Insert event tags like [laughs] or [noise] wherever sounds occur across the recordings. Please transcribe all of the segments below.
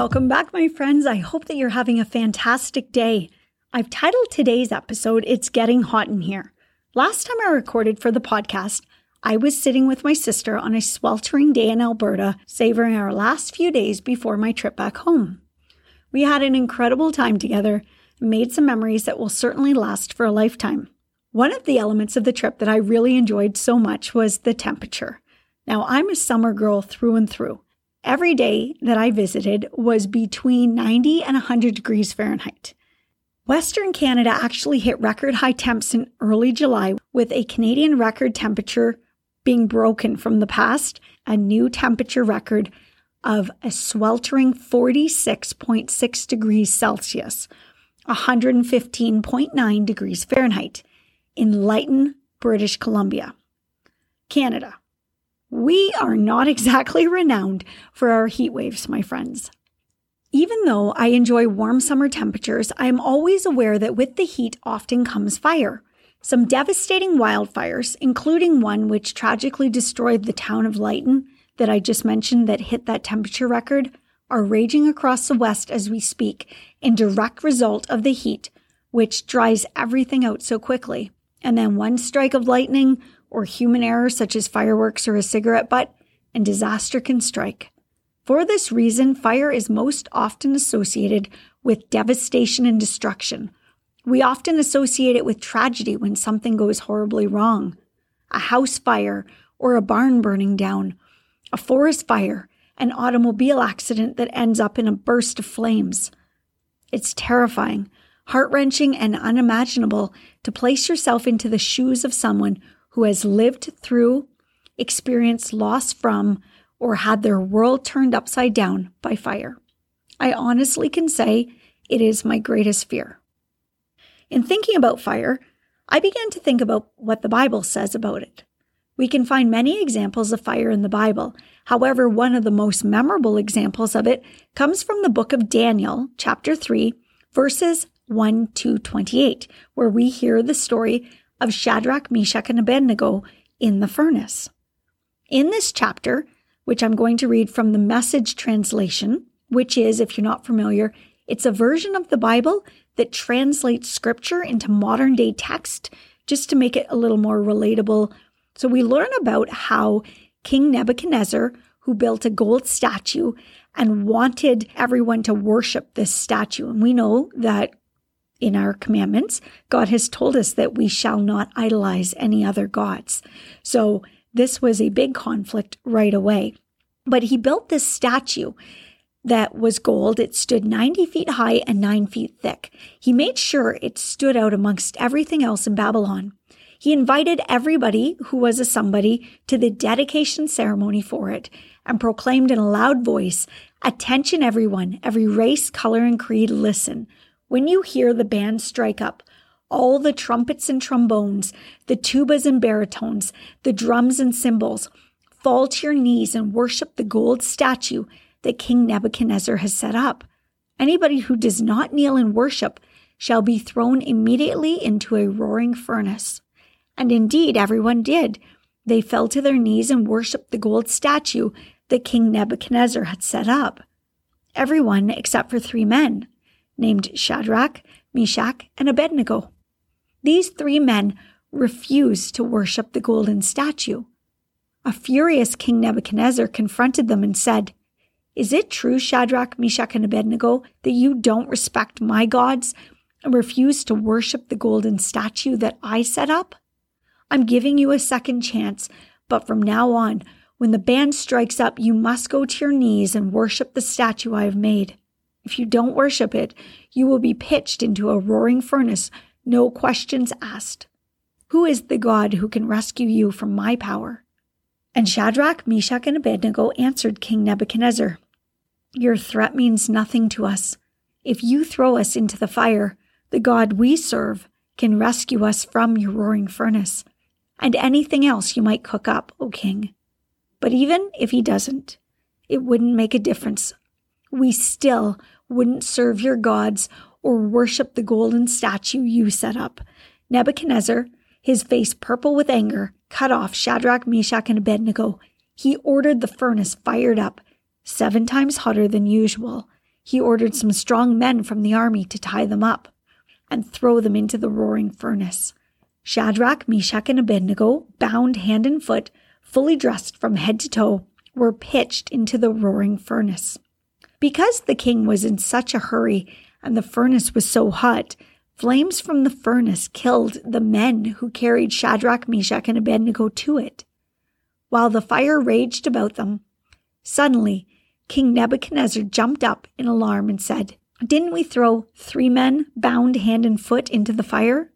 Welcome back, my friends. I hope that you're having a fantastic day. I've titled today's episode, It's Getting Hot in Here. Last time I recorded for the podcast, I was sitting with my sister on a sweltering day in Alberta, savoring our last few days before my trip back home. We had an incredible time together and made some memories that will certainly last for a lifetime. One of the elements of the trip that I really enjoyed so much was the temperature. Now, I'm a summer girl through and through. Every day that I visited was between 90 and 100 degrees Fahrenheit. Western Canada actually hit record high temps in early July, with a Canadian record temperature being broken from the past, a new temperature record of a sweltering 46.6 degrees Celsius, 115.9 degrees Fahrenheit, in Lytton, British Columbia, Canada. We are not [laughs] exactly renowned for our heat waves, my friends. Even though I enjoy warm summer temperatures, I am always aware that with the heat often comes fire. Some devastating wildfires, including one which tragically destroyed the town of Lytton that I just mentioned that hit that temperature record, are raging across the west as we speak in direct result of the heat, which dries everything out so quickly. And then one strike of lightning or human error, such as fireworks or a cigarette butt, and disaster can strike. For this reason, fire is most often associated with devastation and destruction. We often associate it with tragedy when something goes horribly wrong a house fire or a barn burning down, a forest fire, an automobile accident that ends up in a burst of flames. It's terrifying, heart wrenching, and unimaginable to place yourself into the shoes of someone who has lived through, experienced loss from, or had their world turned upside down by fire. I honestly can say it is my greatest fear. In thinking about fire, I began to think about what the Bible says about it. We can find many examples of fire in the Bible. However, one of the most memorable examples of it comes from the book of Daniel, chapter 3, verses 1 to 28, where we hear the story of Shadrach, Meshach, and Abednego in the furnace. In this chapter, which I'm going to read from the message translation, which is, if you're not familiar, it's a version of the Bible that translates scripture into modern day text just to make it a little more relatable. So we learn about how King Nebuchadnezzar, who built a gold statue and wanted everyone to worship this statue. And we know that in our commandments, God has told us that we shall not idolize any other gods. So this was a big conflict right away. But he built this statue that was gold. It stood 90 feet high and 9 feet thick. He made sure it stood out amongst everything else in Babylon. He invited everybody who was a somebody to the dedication ceremony for it and proclaimed in a loud voice, Attention, everyone, every race, color, and creed, listen. When you hear the band strike up, all the trumpets and trombones, the tubas and baritones, the drums and cymbals, fall to your knees and worship the gold statue that King Nebuchadnezzar has set up. Anybody who does not kneel and worship shall be thrown immediately into a roaring furnace. And indeed, everyone did. They fell to their knees and worshiped the gold statue that King Nebuchadnezzar had set up. Everyone except for three men named Shadrach, Meshach, and Abednego. These three men refused to worship the golden statue. A furious King Nebuchadnezzar confronted them and said, Is it true, Shadrach, Meshach, and Abednego, that you don't respect my gods and refuse to worship the golden statue that I set up? I'm giving you a second chance, but from now on, when the band strikes up, you must go to your knees and worship the statue I have made. If you don't worship it, you will be pitched into a roaring furnace, no questions asked. Who is the God who can rescue you from my power? And Shadrach, Meshach, and Abednego answered King Nebuchadnezzar Your threat means nothing to us. If you throw us into the fire, the God we serve can rescue us from your roaring furnace and anything else you might cook up, O king. But even if he doesn't, it wouldn't make a difference. We still wouldn't serve your gods or worship the golden statue you set up. Nebuchadnezzar, his face purple with anger, cut off Shadrach, Meshach, and Abednego. He ordered the furnace fired up, seven times hotter than usual. He ordered some strong men from the army to tie them up and throw them into the roaring furnace. Shadrach, Meshach, and Abednego, bound hand and foot, fully dressed from head to toe, were pitched into the roaring furnace. Because the king was in such a hurry and the furnace was so hot, flames from the furnace killed the men who carried Shadrach, Meshach, and Abednego to it. While the fire raged about them, suddenly King Nebuchadnezzar jumped up in alarm and said, Didn't we throw three men bound hand and foot into the fire?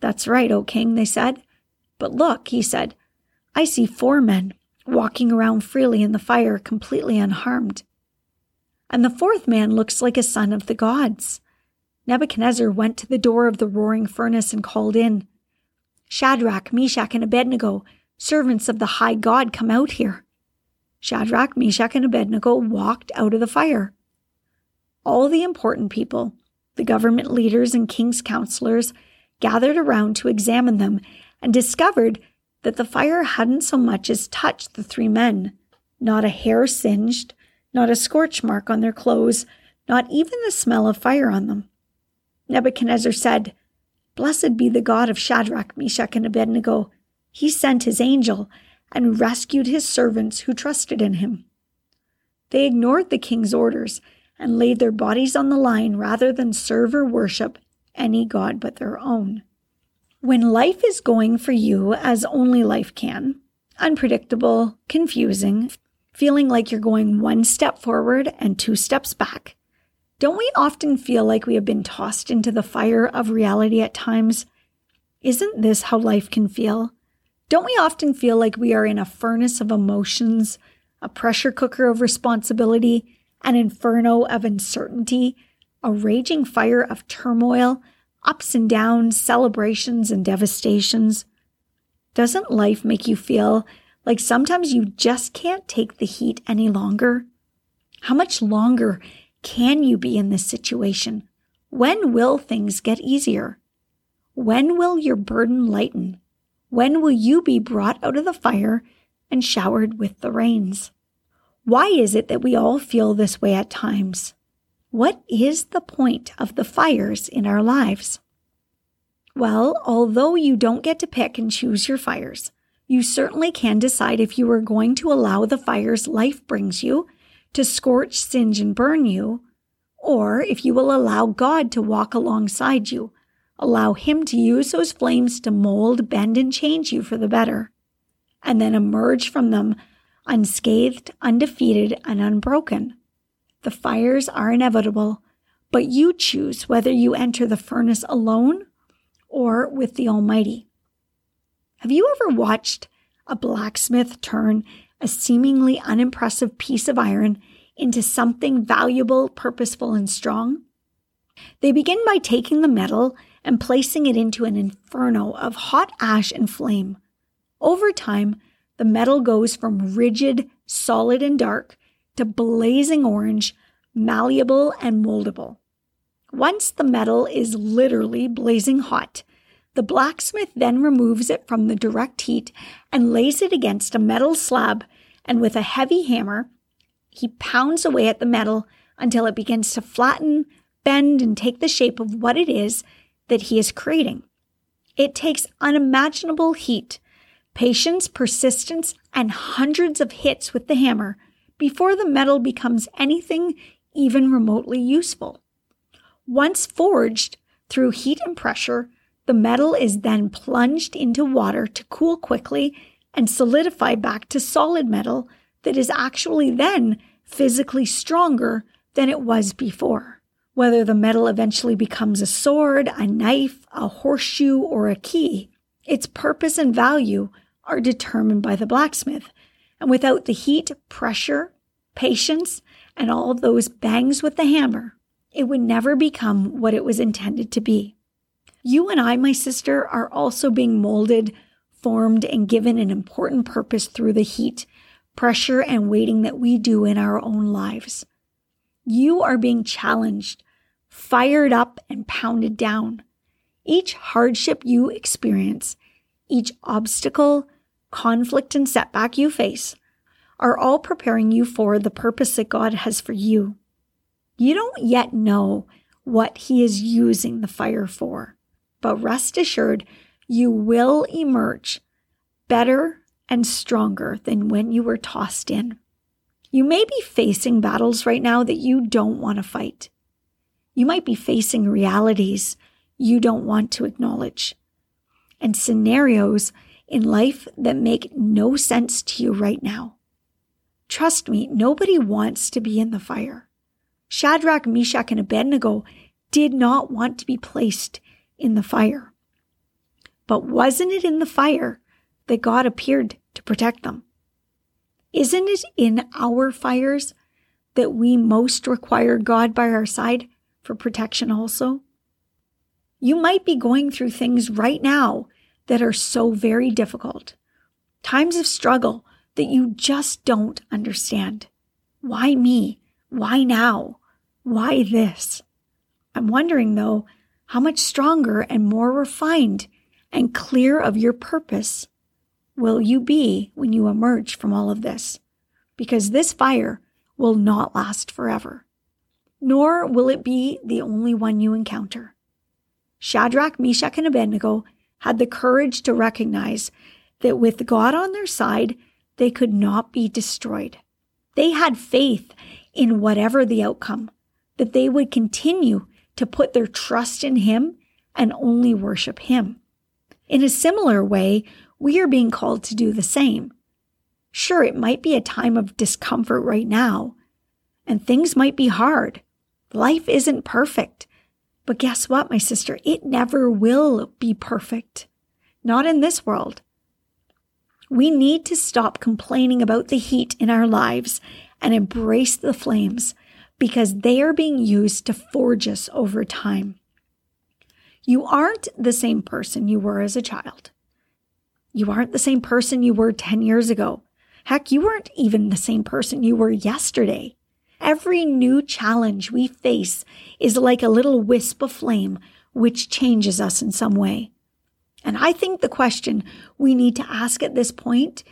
That's right, O king, they said. But look, he said, I see four men walking around freely in the fire, completely unharmed. And the fourth man looks like a son of the gods. Nebuchadnezzar went to the door of the roaring furnace and called in, Shadrach, Meshach, and Abednego, servants of the high God, come out here. Shadrach, Meshach, and Abednego walked out of the fire. All the important people, the government leaders and king's counselors, gathered around to examine them and discovered that the fire hadn't so much as touched the three men. Not a hair singed, not a scorch mark on their clothes, not even the smell of fire on them. Nebuchadnezzar said, Blessed be the God of Shadrach, Meshach, and Abednego. He sent his angel and rescued his servants who trusted in him. They ignored the king's orders and laid their bodies on the line rather than serve or worship any God but their own. When life is going for you as only life can, unpredictable, confusing, feeling like you're going one step forward and two steps back, don't we often feel like we have been tossed into the fire of reality at times? Isn't this how life can feel? Don't we often feel like we are in a furnace of emotions, a pressure cooker of responsibility, an inferno of uncertainty, a raging fire of turmoil, ups and downs, celebrations and devastations. Doesn't life make you feel like sometimes you just can't take the heat any longer? How much longer can you be in this situation? When will things get easier? When will your burden lighten? When will you be brought out of the fire and showered with the rains? Why is it that we all feel this way at times? What is the point of the fires in our lives? Well, although you don't get to pick and choose your fires, you certainly can decide if you are going to allow the fires life brings you to scorch, singe, and burn you, or if you will allow God to walk alongside you, allow Him to use those flames to mold, bend, and change you for the better, and then emerge from them unscathed, undefeated, and unbroken. The fires are inevitable, but you choose whether you enter the furnace alone or with the Almighty. Have you ever watched a blacksmith turn a seemingly unimpressive piece of iron into something valuable, purposeful, and strong? They begin by taking the metal and placing it into an inferno of hot ash and flame. Over time, the metal goes from rigid, solid, and dark to blazing orange, malleable, and moldable. Once the metal is literally blazing hot, the blacksmith then removes it from the direct heat and lays it against a metal slab, and with a heavy hammer, he pounds away at the metal until it begins to flatten, bend, and take the shape of what it is that he is creating. It takes unimaginable heat, patience, persistence, and hundreds of hits with the hammer before the metal becomes anything even remotely useful. Once forged through heat and pressure, the metal is then plunged into water to cool quickly and solidify back to solid metal that is actually then physically stronger than it was before. Whether the metal eventually becomes a sword, a knife, a horseshoe, or a key, its purpose and value are determined by the blacksmith. And without the heat, pressure, patience, and all those bangs with the hammer, it would never become what it was intended to be. You and I, my sister, are also being molded, formed, and given an important purpose through the heat, pressure, and waiting that we do in our own lives. You are being challenged, fired up, and pounded down. Each hardship you experience, each obstacle, conflict, and setback you face are all preparing you for the purpose that God has for you. You don't yet know what He is using the fire for, but rest assured you will emerge better and stronger than when you were tossed in. You may be facing battles right now that you don't want to fight. You might be facing realities you don't want to acknowledge and scenarios in life that make no sense to you right now. Trust me, nobody wants to be in the fire. Shadrach, Meshach, and Abednego did not want to be placed in the fire. But wasn't it in the fire that God appeared to protect them? Isn't it in our fires that we most require God by our side for protection also? You might be going through things right now that are so very difficult, times of struggle that you just don't understand. Why me? Why now? Why this? I'm wondering though, how much stronger and more refined and clear of your purpose will you be when you emerge from all of this? Because this fire will not last forever, nor will it be the only one you encounter. Shadrach, Meshach, and Abednego had the courage to recognize that with God on their side, they could not be destroyed. They had faith in whatever the outcome that they would continue to put their trust in Him and only worship Him. In a similar way, we are being called to do the same. Sure, it might be a time of discomfort right now, and things might be hard. Life isn't perfect. But guess what, my sister? It never will be perfect. Not in this world. We need to stop complaining about the heat in our lives and embrace the flames because they are being used to forge us over time. You aren't the same person you were as a child. You aren't the same person you were 10 years ago. Heck, you weren't even the same person you were yesterday. Every new challenge we face is like a little wisp of flame which changes us in some way. And I think the question we need to ask at this point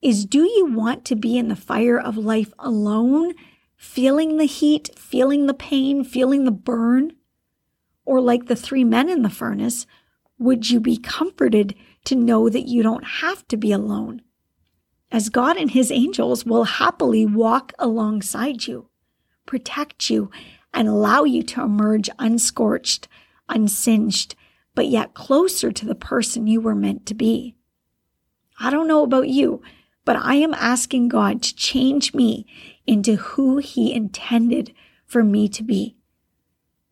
is do you want to be in the fire of life alone feeling the heat, feeling the pain, feeling the burn? Or like the three men in the furnace, would you be comforted to know that you don't have to be alone? As God and his angels will happily walk alongside you, protect you, and allow you to emerge unscorched, unsinged, but yet closer to the person you were meant to be. I don't know about you, but I am asking God to change me into who He intended for me to be.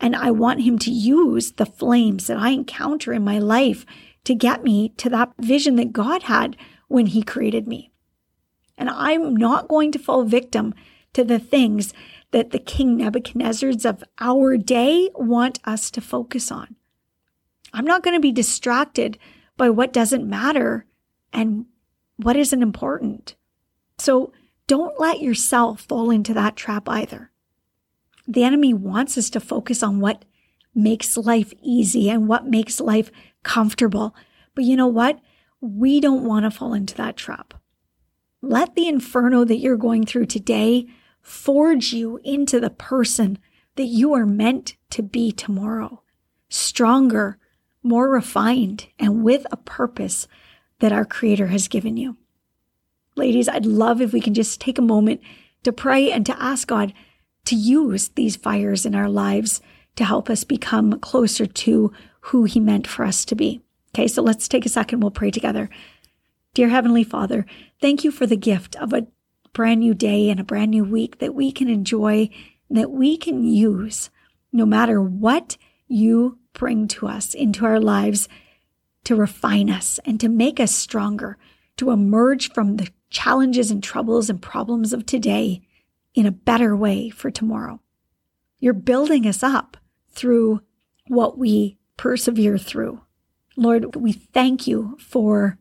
And I want Him to use the flames that I encounter in my life to get me to that vision that God had when He created me. And I'm not going to fall victim to the things that the King Nebuchadnezzars of our day want us to focus on. I'm not going to be distracted by what doesn't matter and what isn't important. So don't let yourself fall into that trap either. The enemy wants us to focus on what makes life easy and what makes life comfortable. But you know what? We don't want to fall into that trap. Let the inferno that you're going through today forge you into the person that you are meant to be tomorrow. Stronger, more refined and with a purpose that our Creator has given you. Ladies, I'd love if we can just take a moment to pray and to ask God to use these fires in our lives to help us become closer to who He meant for us to be. Okay, so let's take a second. We'll pray together. Dear Heavenly Father, thank you for the gift of a brand new day and a brand new week that we can enjoy, that we can use no matter what you bring to us into our lives to refine us and to make us stronger, to emerge from the challenges and troubles and problems of today in a better way for tomorrow. You're building us up through what we persevere through. Lord, we thank you for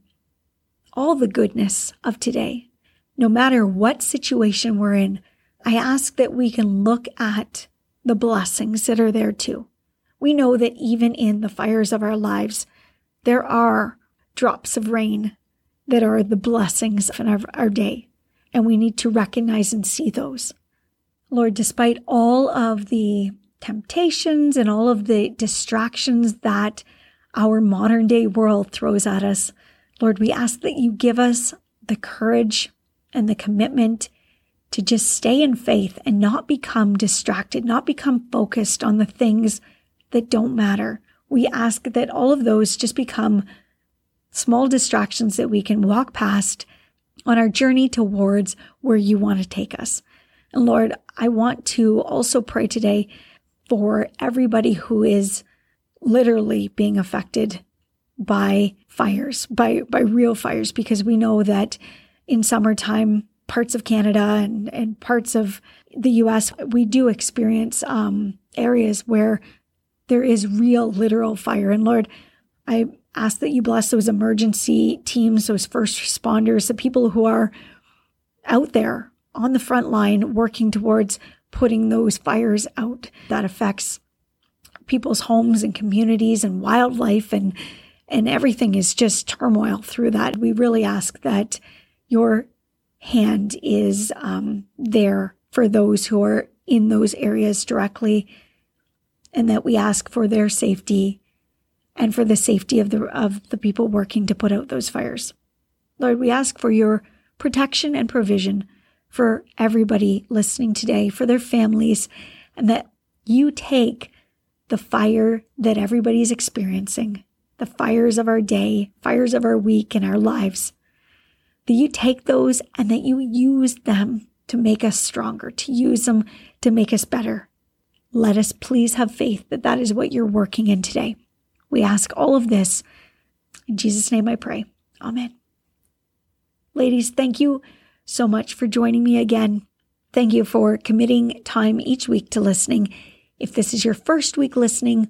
all the goodness of today. No matter what situation we're in, I ask that we can look at the blessings that are there too. We know that even in the fires of our lives, there are drops of rain that are the blessings of our, our day, and we need to recognize and see those. Lord, despite all of the temptations and all of the distractions that our modern day world throws at us. Lord, we ask that you give us the courage and the commitment to just stay in faith and not become distracted, not become focused on the things that don't matter. We ask that all of those just become small distractions that we can walk past on our journey towards where you want to take us. And Lord, I want to also pray today for everybody who is literally being affected by fires, by, by real fires, because we know that in summertime, parts of Canada and, and parts of the US, we do experience um, areas where there is real, literal fire. And Lord, I ask that you bless those emergency teams, those first responders, the people who are out there on the front line working towards putting those fires out that affects people's homes and communities and wildlife and and everything is just turmoil through that. We really ask that your hand is um, there for those who are in those areas directly, and that we ask for their safety and for the safety of the of the people working to put out those fires. Lord, we ask for your protection and provision for everybody listening today, for their families, and that you take the fire that everybody's experiencing, the fires of our day, fires of our week and our lives, that you take those and that you use them to make us stronger, to use them to make us better. Let us please have faith that that is what you're working in today. We ask all of this. In Jesus' name I pray. Amen. Ladies, thank you so much for joining me again. Thank you for committing time each week to listening. If this is your first week listening,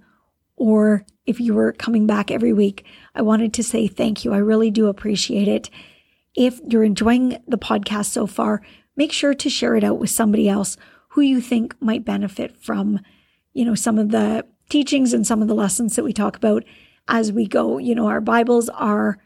or if you were coming back every week, I wanted to say thank you. I really do appreciate it. If you're enjoying the podcast so far, make sure to share it out with somebody else who you think might benefit from, you know, some of the teachings and some of the lessons that we talk about as we go. You know, our Bibles are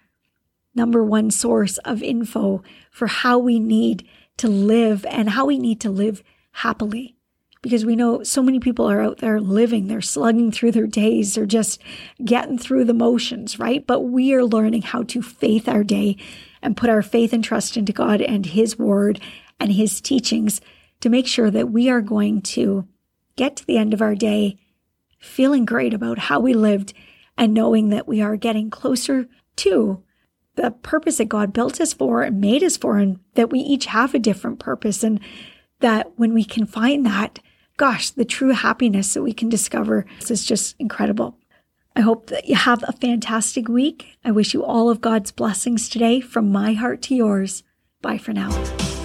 number one source of info for how we need to live and how we need to live happily. Because we know so many people are out there living, they're slugging through their days, they're just getting through the motions, right? But we are learning how to faith our day and put our faith and trust into God and His Word and His teachings to make sure that we are going to get to the end of our day feeling great about how we lived and knowing that we are getting closer to the purpose that God built us for and made us for, and that we each have a different purpose. And that when we can find that, gosh, the true happiness that we can discover is just incredible. I hope that you have a fantastic week. I wish you all of God's blessings today from my heart to yours. Bye for now.